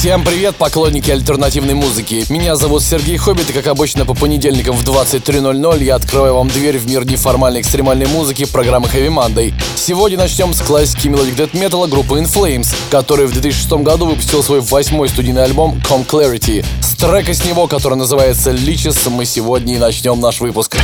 Всем привет, поклонники альтернативной музыки. Меня зовут Сергей Хоббит, и как обычно по понедельникам в 23.00 я открою вам дверь в мир неформальной экстремальной музыки программы Heavy Monday. Сегодня начнем с классики Melodic Death Metal группы In Flames, которая в 2006 году выпустил свой восьмой студийный альбом Com Clarity. С трека с него, который называется Leeches, мы сегодня и начнем наш выпуск.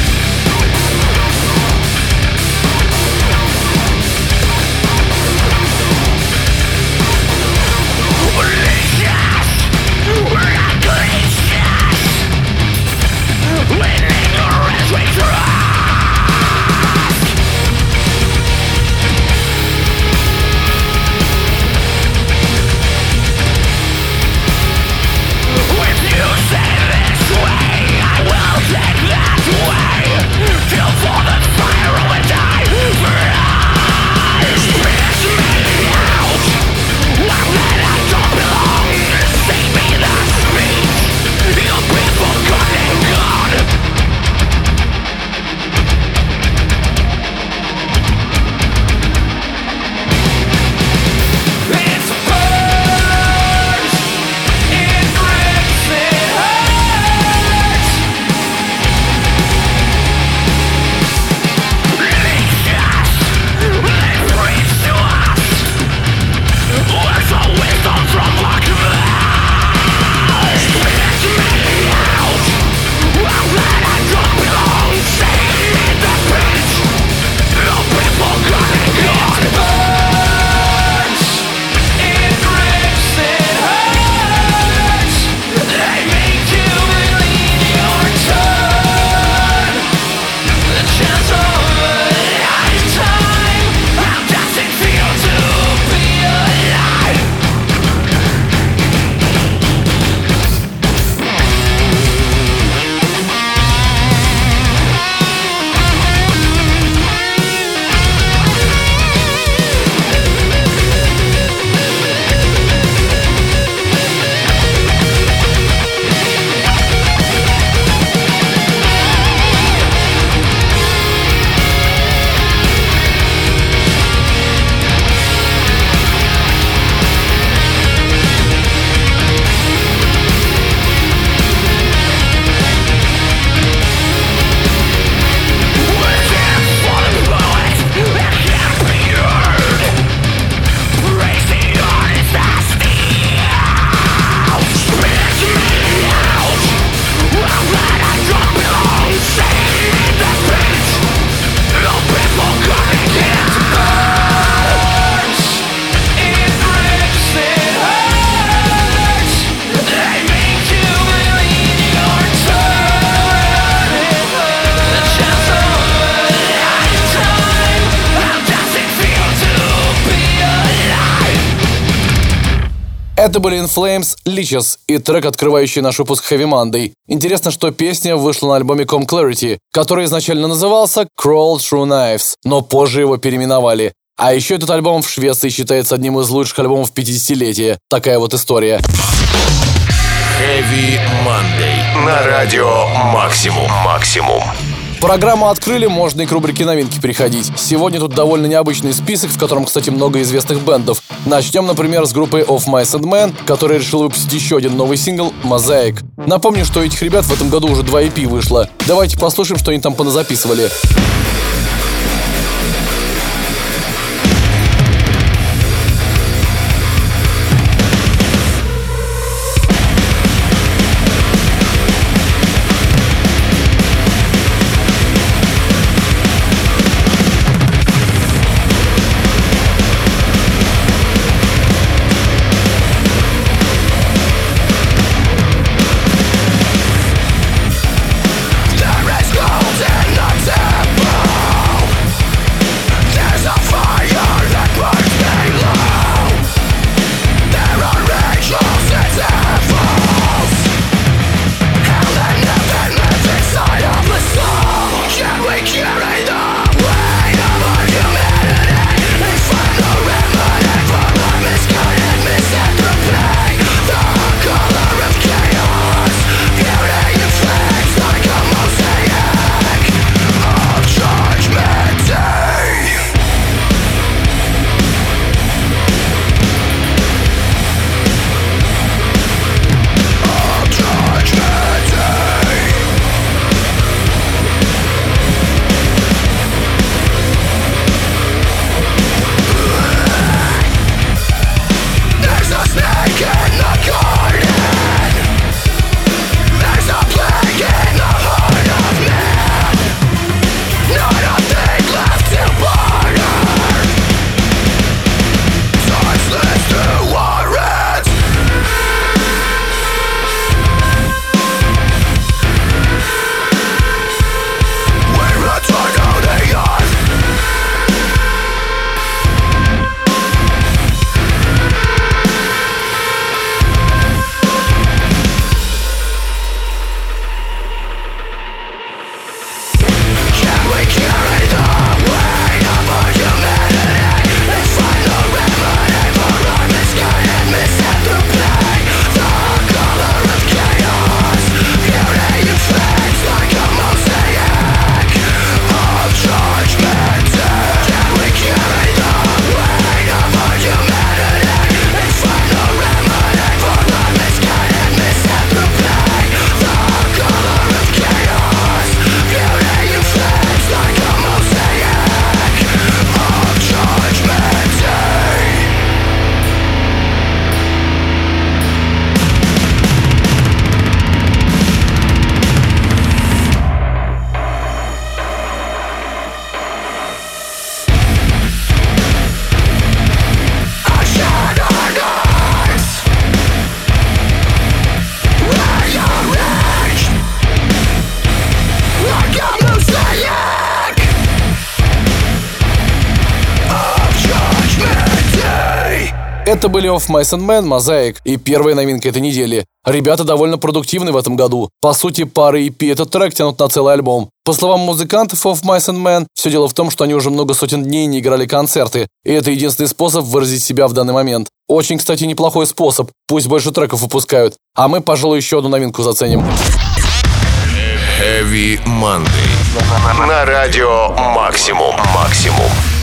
Это были In Flames, Leeches и трек, открывающий наш выпуск Heavy Monday. Интересно, что песня вышла на альбоме Com Clarity, который изначально назывался Crawl Through Knives, но позже его переименовали. А еще этот альбом в Швеции считается одним из лучших альбомов 50-летия. Такая вот история. Heavy Monday. На радио Максимум. Максимум. Программу открыли, можно и к рубрике новинки переходить. Сегодня тут довольно необычный список, в котором, кстати, много известных бендов. Начнем, например, с группы Of Mice and Men, которая решила выпустить еще один новый сингл «Мозаик». Напомню, что этих ребят в этом году уже два EP вышло. Давайте послушаем, что они там поназаписывали. Это были Of Mice and Men, Mosaic и первая новинка этой недели. Ребята довольно продуктивны в этом году. По сути, пары EP этот трек тянут на целый альбом. По словам музыкантов Of Mice and Men, все дело в том, что они уже много сотен дней не играли концерты, и это единственный способ выразить себя в данный момент. Очень, кстати, неплохой способ. Пусть больше треков выпускают. А мы, пожалуй, еще одну новинку заценим. Heavy Monday. На радио Максимум. Максимум.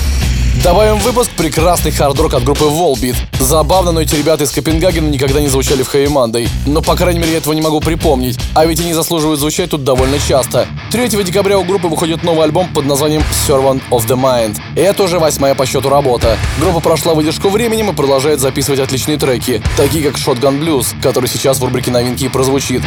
Добавим выпуск прекрасный хард-рок от группы Volbeat. Забавно, но эти ребята из Копенгагена никогда не звучали в Heavy Monday. Но, по крайней мере, я этого не могу припомнить. А ведь они заслуживают звучать тут довольно часто. 3 декабря у группы выходит новый альбом под названием Servant of the Mind. Это уже восьмая по счету работа. Группа прошла выдержку временем и продолжает записывать отличные треки, такие как Shotgun Blues, который сейчас в рубрике новинки и прозвучит.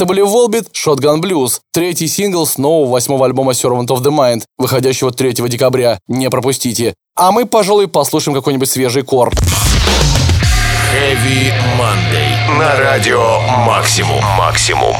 Это были Volbeat Shotgun Blues, третий сингл с нового восьмого альбома Servant of the Mind, выходящего 3 декабря. Не пропустите. А мы, пожалуй, послушаем какой-нибудь свежий кор. Heavy Monday. На радио Максимум. Максимум.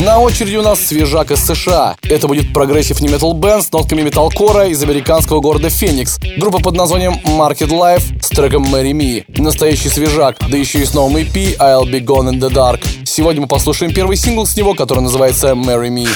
На очереди у нас свежак из США. Это будет progressive nu metal band с нотками металкора из американского города Феникс. Группа под названием Market Life с треком Marry Me. Настоящий свежак, да еще и с новым EP I'll Be Gone in the Dark. Сегодня мы послушаем первый сингл с него, который называется Marry Me.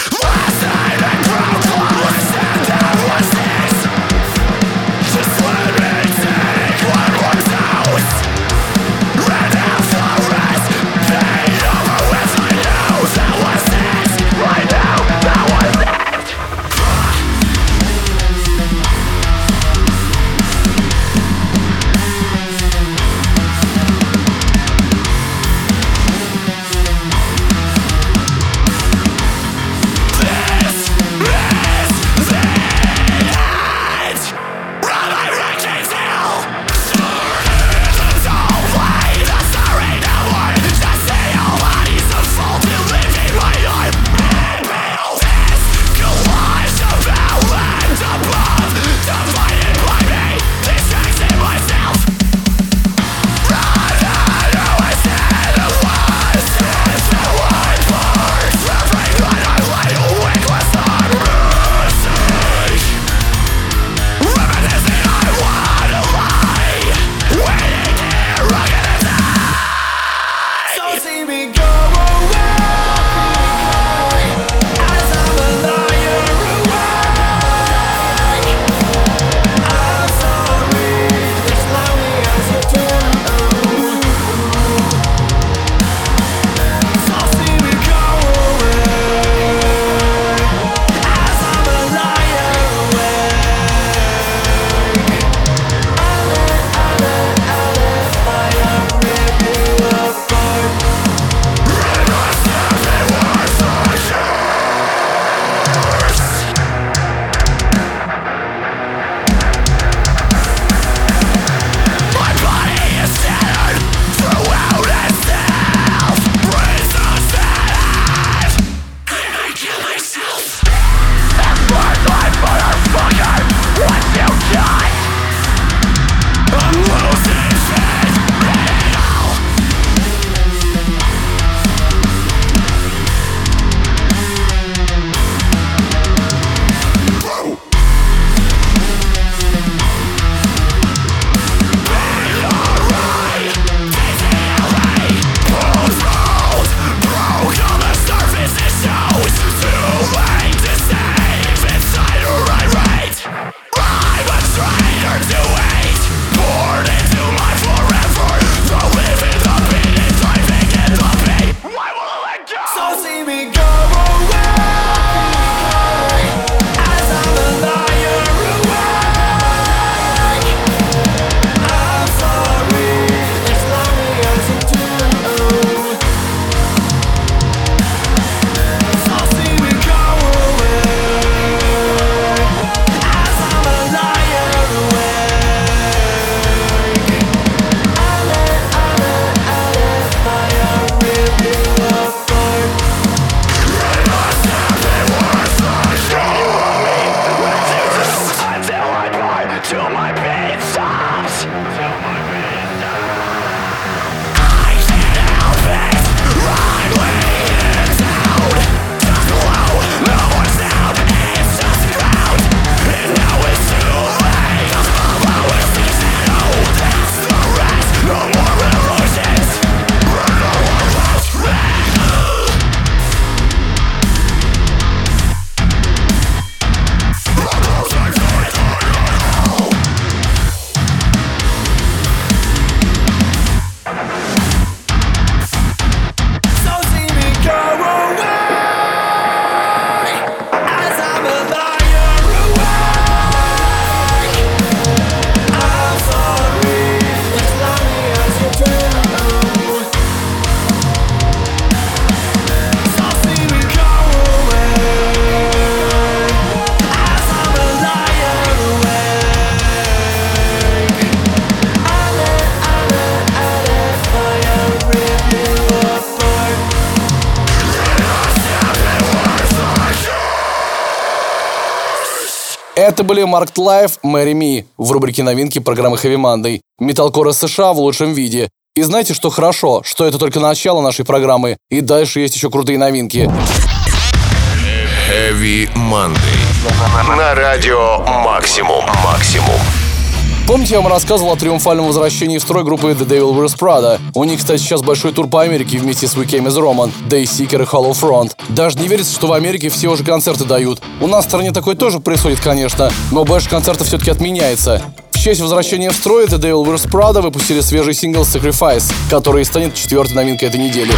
Это были Marked Life, Мэри Ми в рубрике новинки программы Heavy Monday. Металкор из США в лучшем виде. И знаете, что хорошо, что это только начало нашей программы, и дальше есть еще крутые новинки. Heavy Monday. На радио Максимум. Максимум. Помните, я вам рассказывал о триумфальном возвращении в строй группы The Devil Wears Prada? У них, кстати, сейчас большой тур по Америке вместе с We Came As Roman, Dayseeker и Hollow Front. Даже не верится, что в Америке все уже концерты дают. У нас в стране такое тоже происходит, конечно, но больше концертов все-таки отменяется. В честь возвращения в строй The Devil Wears Prada выпустили свежий сингл Sacrifice, который станет четвертой новинкой этой недели.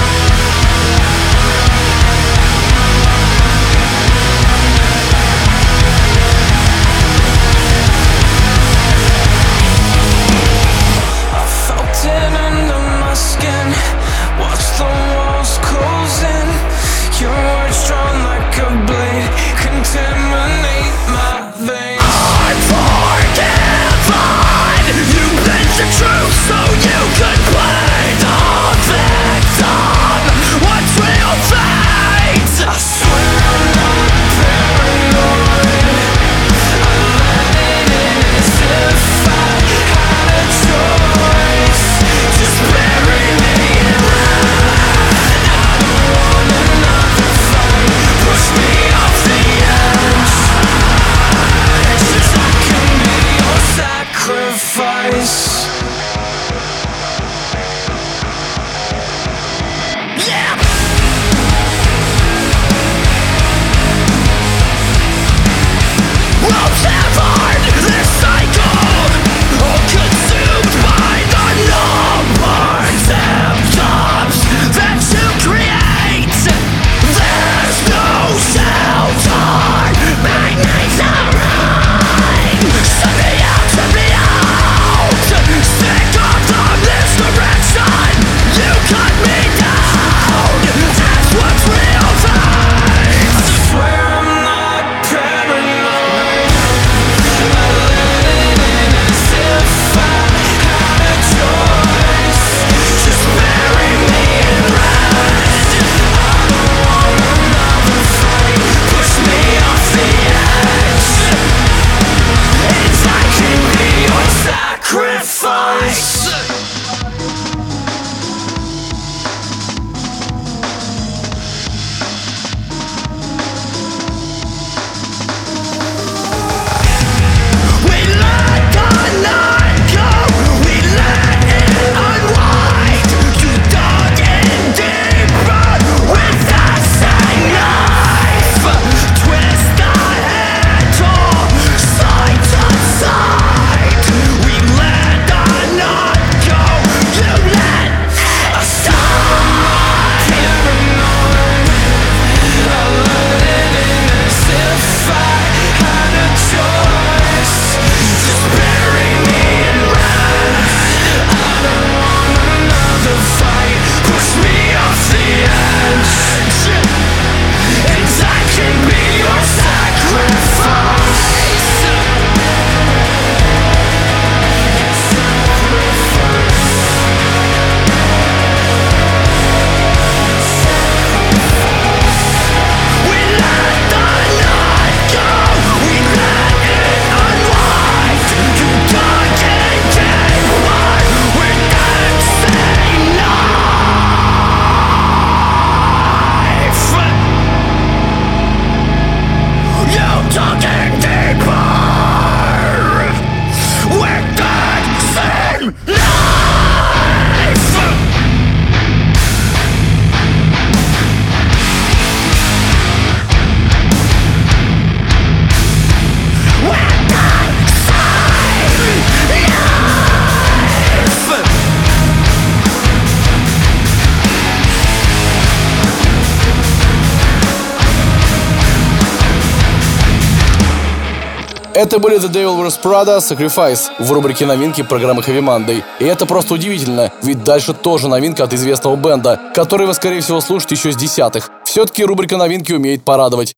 Это были The Devil Wears Prada Sacrifice в рубрике новинки программы Heavy Monday. И это просто удивительно, ведь дальше тоже новинка от известного бенда, который вы, скорее всего, слушаете еще с десятых. Все-таки рубрика новинки умеет порадовать.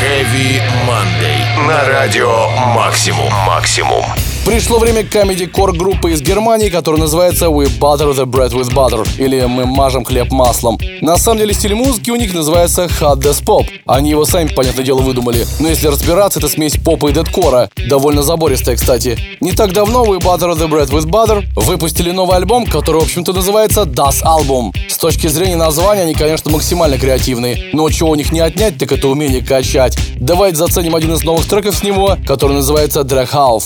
Heavy Monday. На радио Максимум. Максимум. Пришло время комедий-кор группы из Германии, которая называется We Butter the Bread with Butter, или Мы мажем хлеб маслом. На самом деле стиль музыки у них называется Death Pop. Они его сами, понятное дело, выдумали. Но если разбираться, это смесь попа и дедкора. Довольно забористая, кстати. Не так давно We Butter the Bread with Butter выпустили новый альбом, который, в общем-то, называется Das Album. С точки зрения названия они, конечно, максимально креативные. Но чего у них не отнять, так это умение качать. Давайте заценим один из новых треков с него, который называется Drag Half.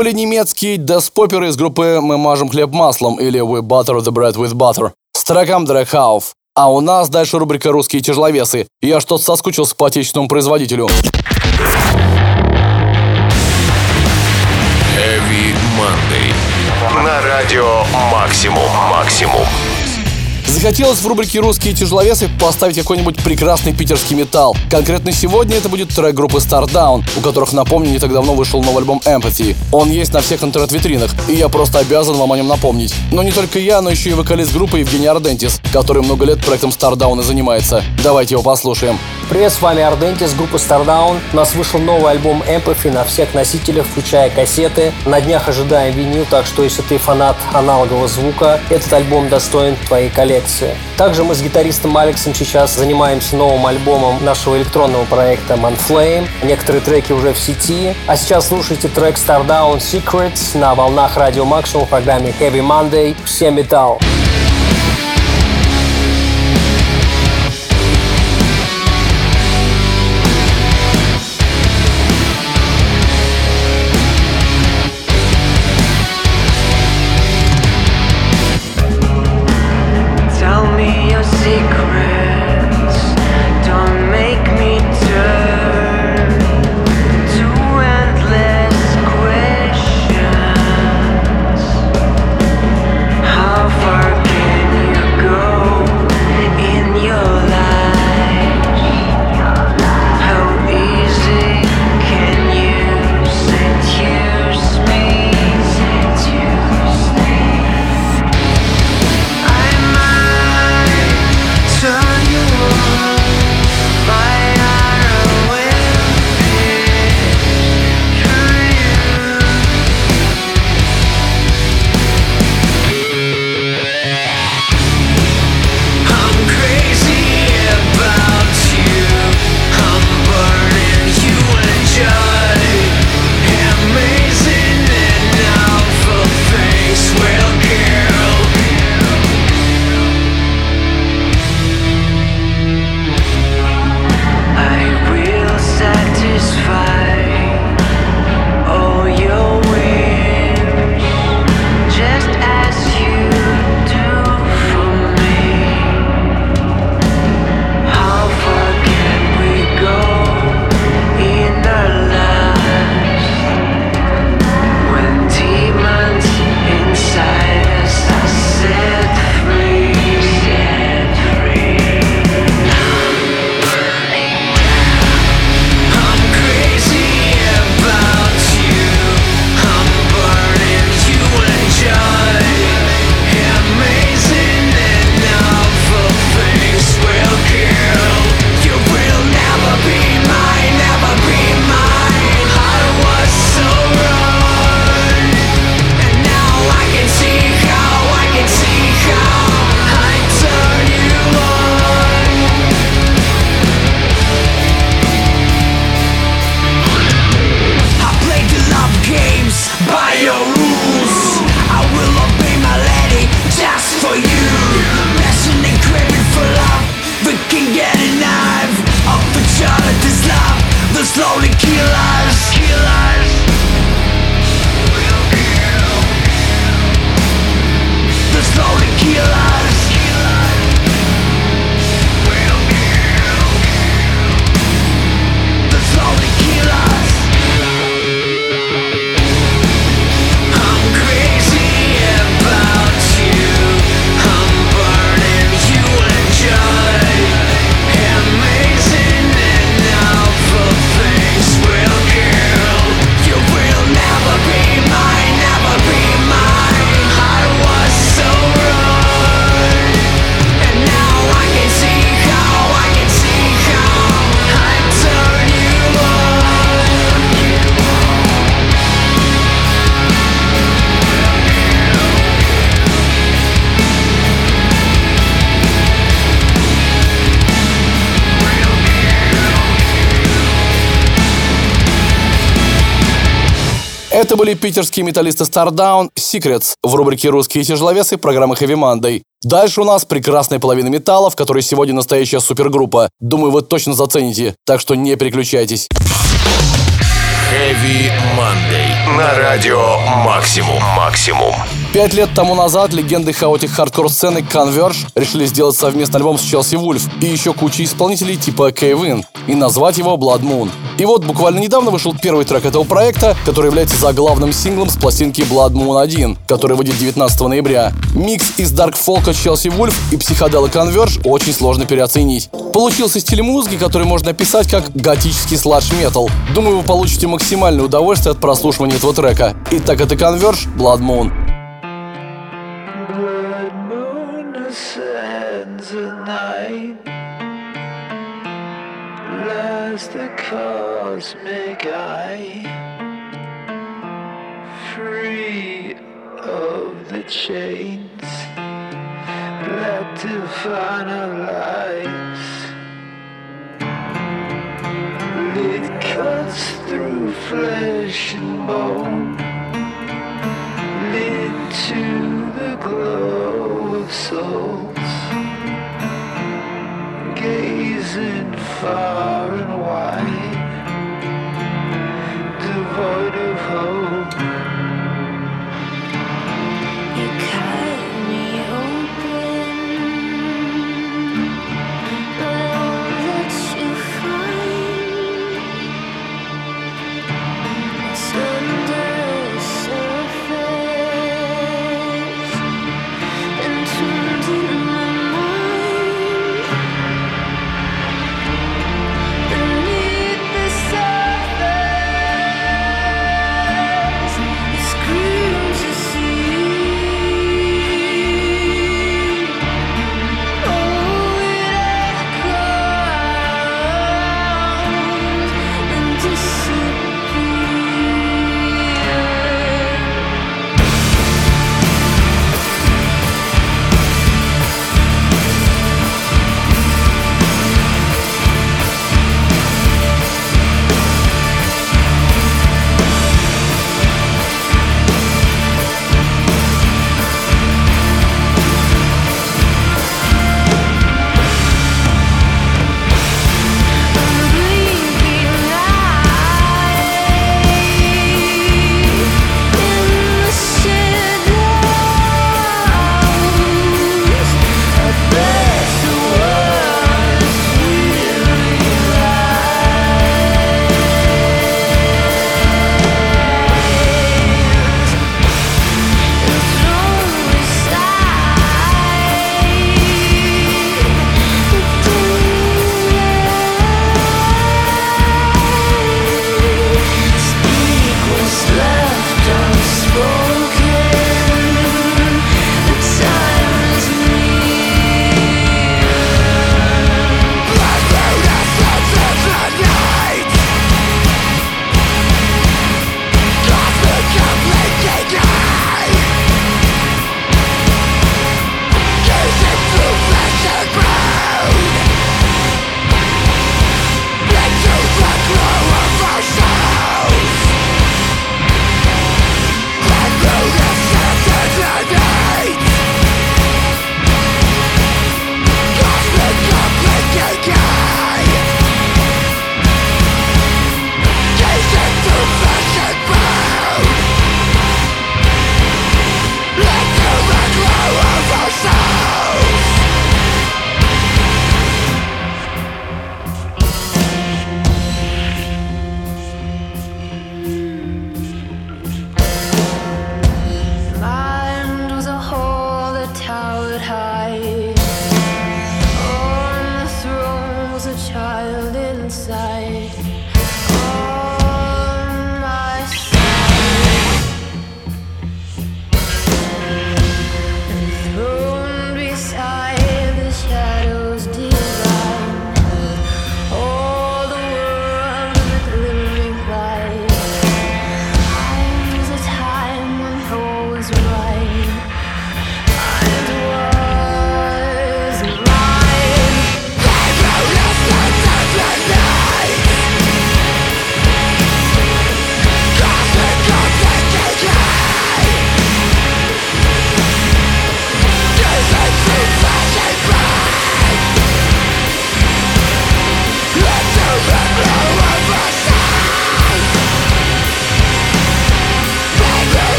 Были немецкие деспоперы из группы «Мы мажем хлеб маслом» или «We butter the bread with butter» с треком «Дрехауф». А у нас дальше рубрика «Русские тяжеловесы». Я что-то соскучился по отечественному производителю. Heavy Monday. На радио «Максимум». «Максимум». Захотелось в рубрике «Русские тяжеловесы» поставить какой-нибудь прекрасный питерский металл. Конкретно сегодня это будет трек группы Stardown, у которых, напомню, не так давно вышел новый альбом Empathy. Он есть на всех интернет-витринах, и я просто обязан вам о нем напомнить. Но не только я, но еще и вокалист группы Евгений Ардентис, который много лет проектом Stardown и занимается. Давайте его послушаем. Привет, с вами Ардентис, группа Stardown. У нас вышел новый альбом Empathy на всех носителях, включая кассеты. На днях ожидаем винил, так что если ты фанат аналогового звука, этот альбом достоин твоей коллекции коллекции. Также мы с гитаристом Алексом сейчас занимаемся новым альбомом нашего электронного проекта Manflame. Некоторые треки уже в сети. А сейчас слушайте трек Stardown Secrets на волнах Радио Максимум в программе Heavy Monday. Всем металл! slowly kill us Это были питерские металлисты Stardown Secrets в рубрике «Русские тяжеловесы» программы Heavy Monday. Дальше у нас прекрасная половина металла, в которой сегодня настоящая супергруппа. Думаю, вы точно зацените, так что не переключайтесь. Heavy Monday. На радио Максимум. Максимум. Пять лет тому назад легенды chaotic hardcore сцены Converge решили сделать совместный альбом с Chelsea Wolfe и еще куча исполнителей типа Cave In и назвать его Blood Moon. И вот буквально недавно вышел первый трек этого проекта, который является заглавным синглом с пластинки Blood Moon 1, который выйдет 19 ноября. Микс из дарк фолка Челси Вульф и психодела Converge очень сложно переоценить. Получился стиль музыки, который можно описать как готический сладж метал. Думаю, вы получите максимальное удовольствие от прослушивания этого трека. Итак, это Converge Blood Moon. Last the cosmic eye. Free of the chains Let define our lives It cuts through flesh and bone Lit to the glow of souls Gazing far and wide Devoid of hope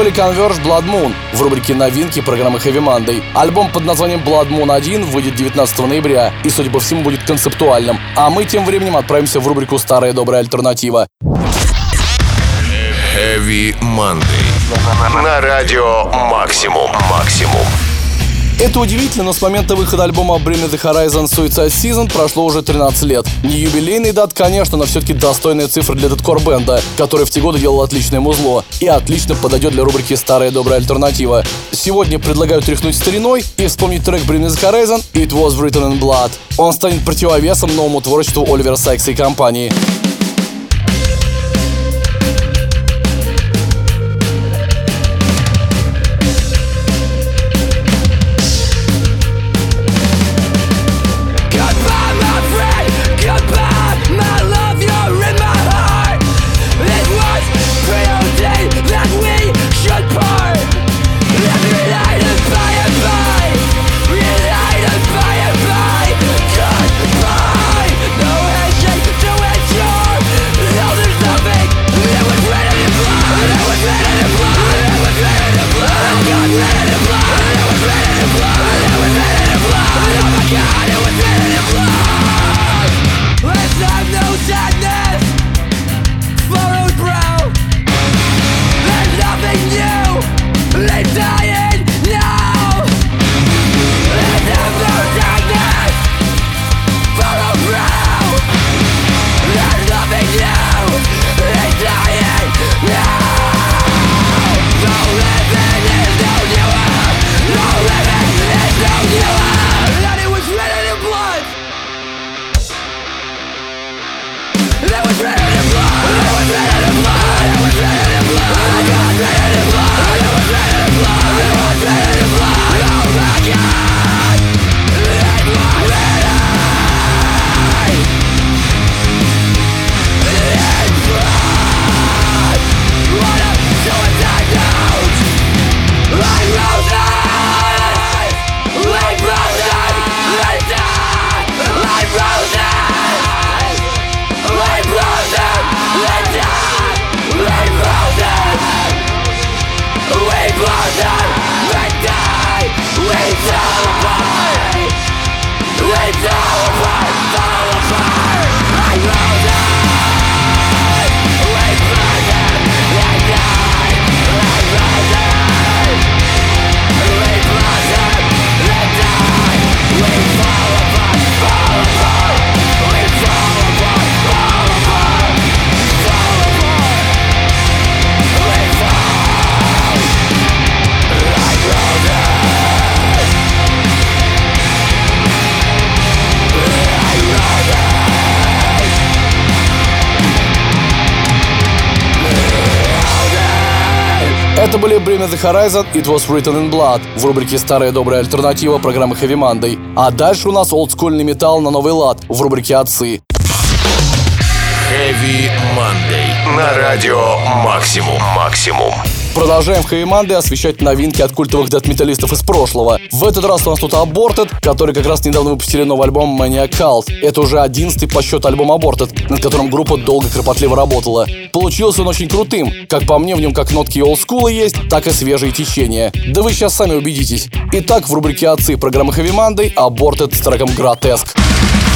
были Converge Blood Moon в рубрике «Новинки» программы Heavy Monday. Альбом под названием Blood Moon 1 выйдет 19 ноября и, судя по всему, будет концептуальным. А мы тем временем отправимся в рубрику «Старая добрая альтернатива». Heavy Monday. На радио «Максимум». «Максимум». Это удивительно, но с момента выхода альбома Bring the Horizon Suicide Season прошло уже 13 лет. Не юбилейный дат, конечно, но все-таки достойная цифра для дедкор бенда, который в те годы делал отличное музло и отлично подойдет для рубрики «Старая добрая альтернатива». Сегодня предлагаю тряхнуть стариной и вспомнить трек Bring the Horizon «It was written in blood». Он станет противовесом новому творчеству Оливера Сайкса и компании. Bring the Horizon, It Was Written in Blood в рубрике «Старая добрая альтернатива» программы Heavy Monday. А дальше у нас олдскульный металл на новый лад в рубрике «Отцы». Heavy Monday. На радио «Максимум». «Максимум». Продолжаем в Хэви освещать новинки от культовых дэт-металлистов из прошлого. В этот раз у нас тут Aborted, который как раз недавно выпустили новый альбом Mania Cult. Это уже одиннадцатый по счету альбом Aborted, над которым группа долго кропотливо работала. Получился он очень крутым. Как по мне, в нем как нотки олдскула есть, так и свежие течения. Да вы сейчас сами убедитесь. Итак, в рубрике «Отцы» программы Heavy Monday Aborted с треком «Гротеск». Это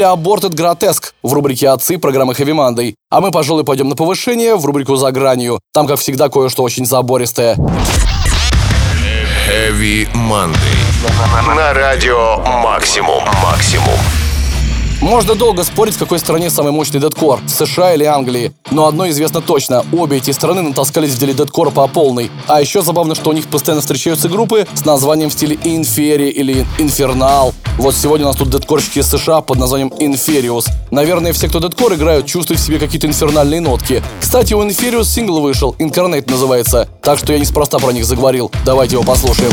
были Aborted Grotesque в рубрике «Отцы» программы Heavy Monday. А мы, пожалуй, пойдем на повышение в рубрику «За гранью». Там, как всегда, кое-что очень забористое. Heavy Monday. На радио «Максимум». «Максимум». Можно долго спорить, в какой стране самый мощный дедкор, в США или Англии. Но одно известно точно, обе эти страны натаскались в деле дедкора по полной. А еще забавно, что у них постоянно встречаются группы с названием в стиле Инфери или Инфернал. Вот сегодня у нас тут дедкорщики из США под названием Inferius. Наверное, все, кто дедкор играют, чувствуют в себе какие-то инфернальные нотки. Кстати, у Inferius сингл вышел, Incarnate называется. Так что я неспроста про них заговорил. Давайте его послушаем.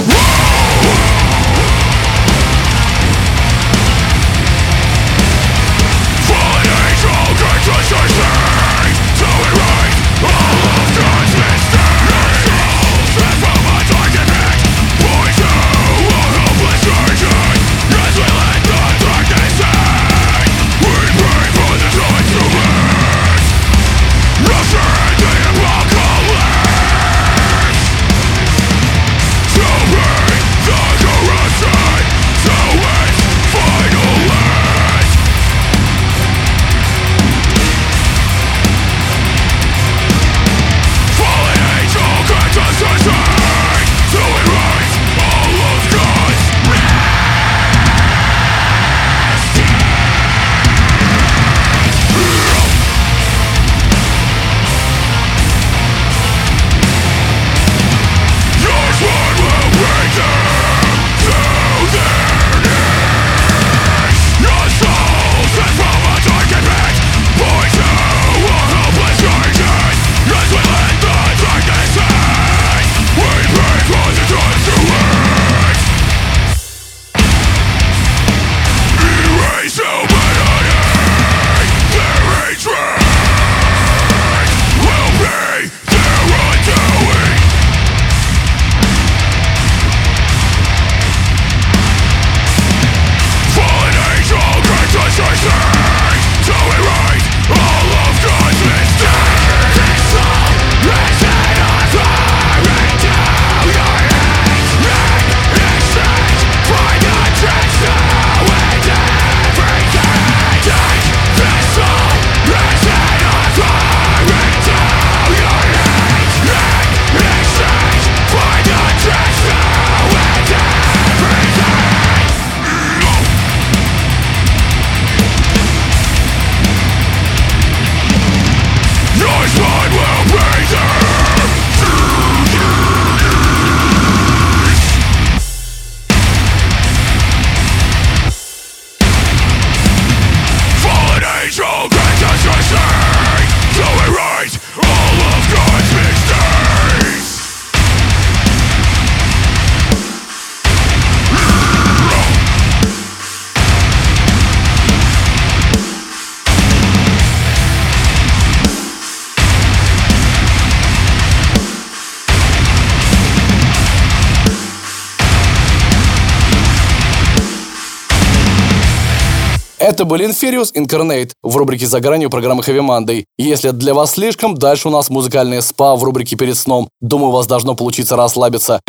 Это были Inferius Incarnate в рубрике «За гранью» программы Heavy Monday. Если для вас слишком, дальше у нас музыкальное спа в рубрике «Перед сном». Думаю, у вас должно получиться расслабиться.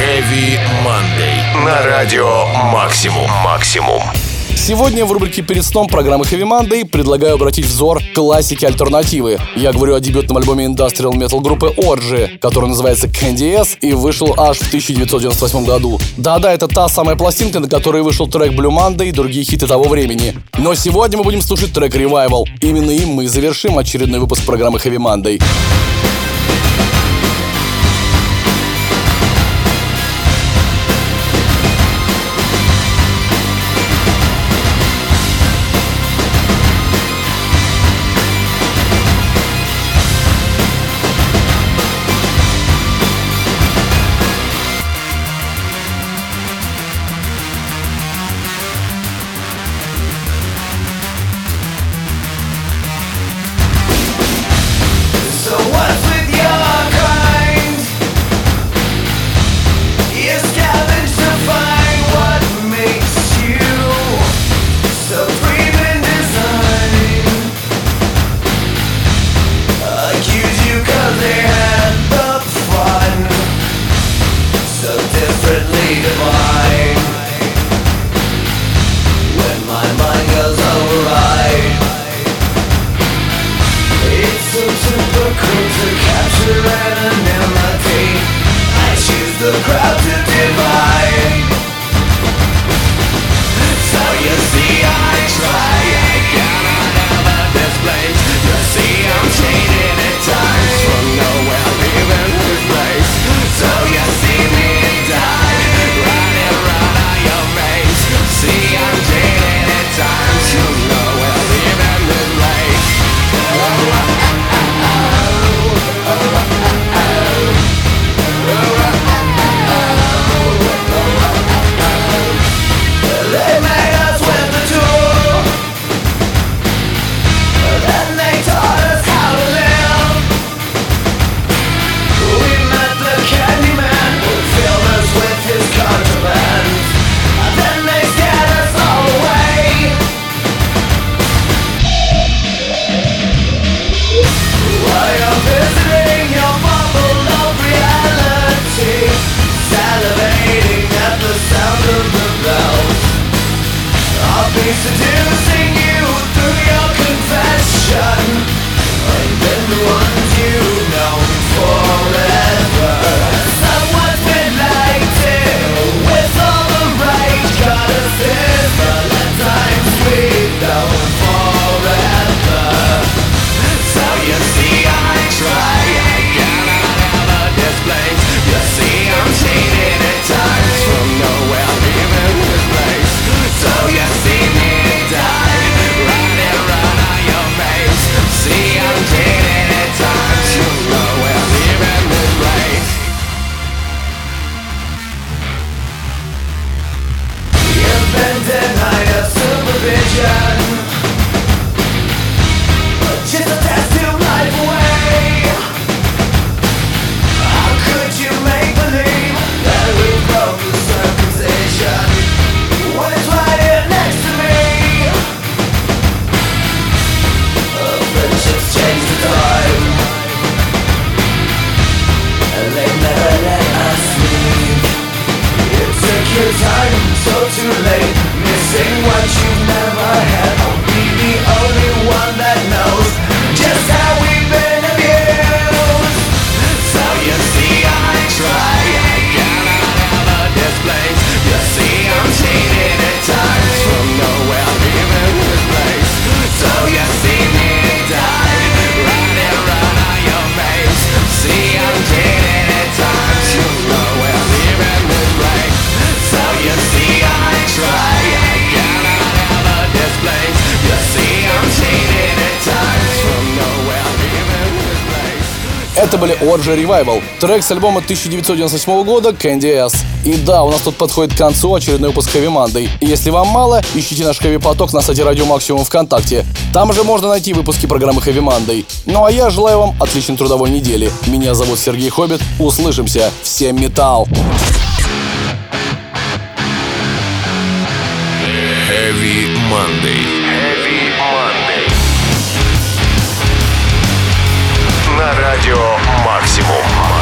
Heavy Monday. На радио «Максимум». «Максимум». Сегодня в рубрике «Перед сном» программы Heavy Monday предлагаю обратить взор к классике альтернативы. Я говорю о дебютном альбоме Industrial Metal группы Orgy, который называется Candy S и вышел аж в 1998 году. Да-да, это та самая пластинка, на которой вышел трек Blue Monday и другие хиты того времени. Но сегодня мы будем слушать трек Revival. Именно им мы и завершим очередной выпуск программы Heavy Monday. Orgy Revival. Трек с альбома 1998 года Candy S. И да, у нас тут подходит к концу очередной выпуск Heavy Monday. И если вам мало, ищите наш Хэви Поток на сайте Радио Максимум ВКонтакте. Там же можно найти выпуски программы Heavy Monday. Ну а я желаю вам отличной трудовой недели. Меня зовут Сергей Хоббит. Услышимся. Всем металл! Heavy Monday. на радио «Максимум».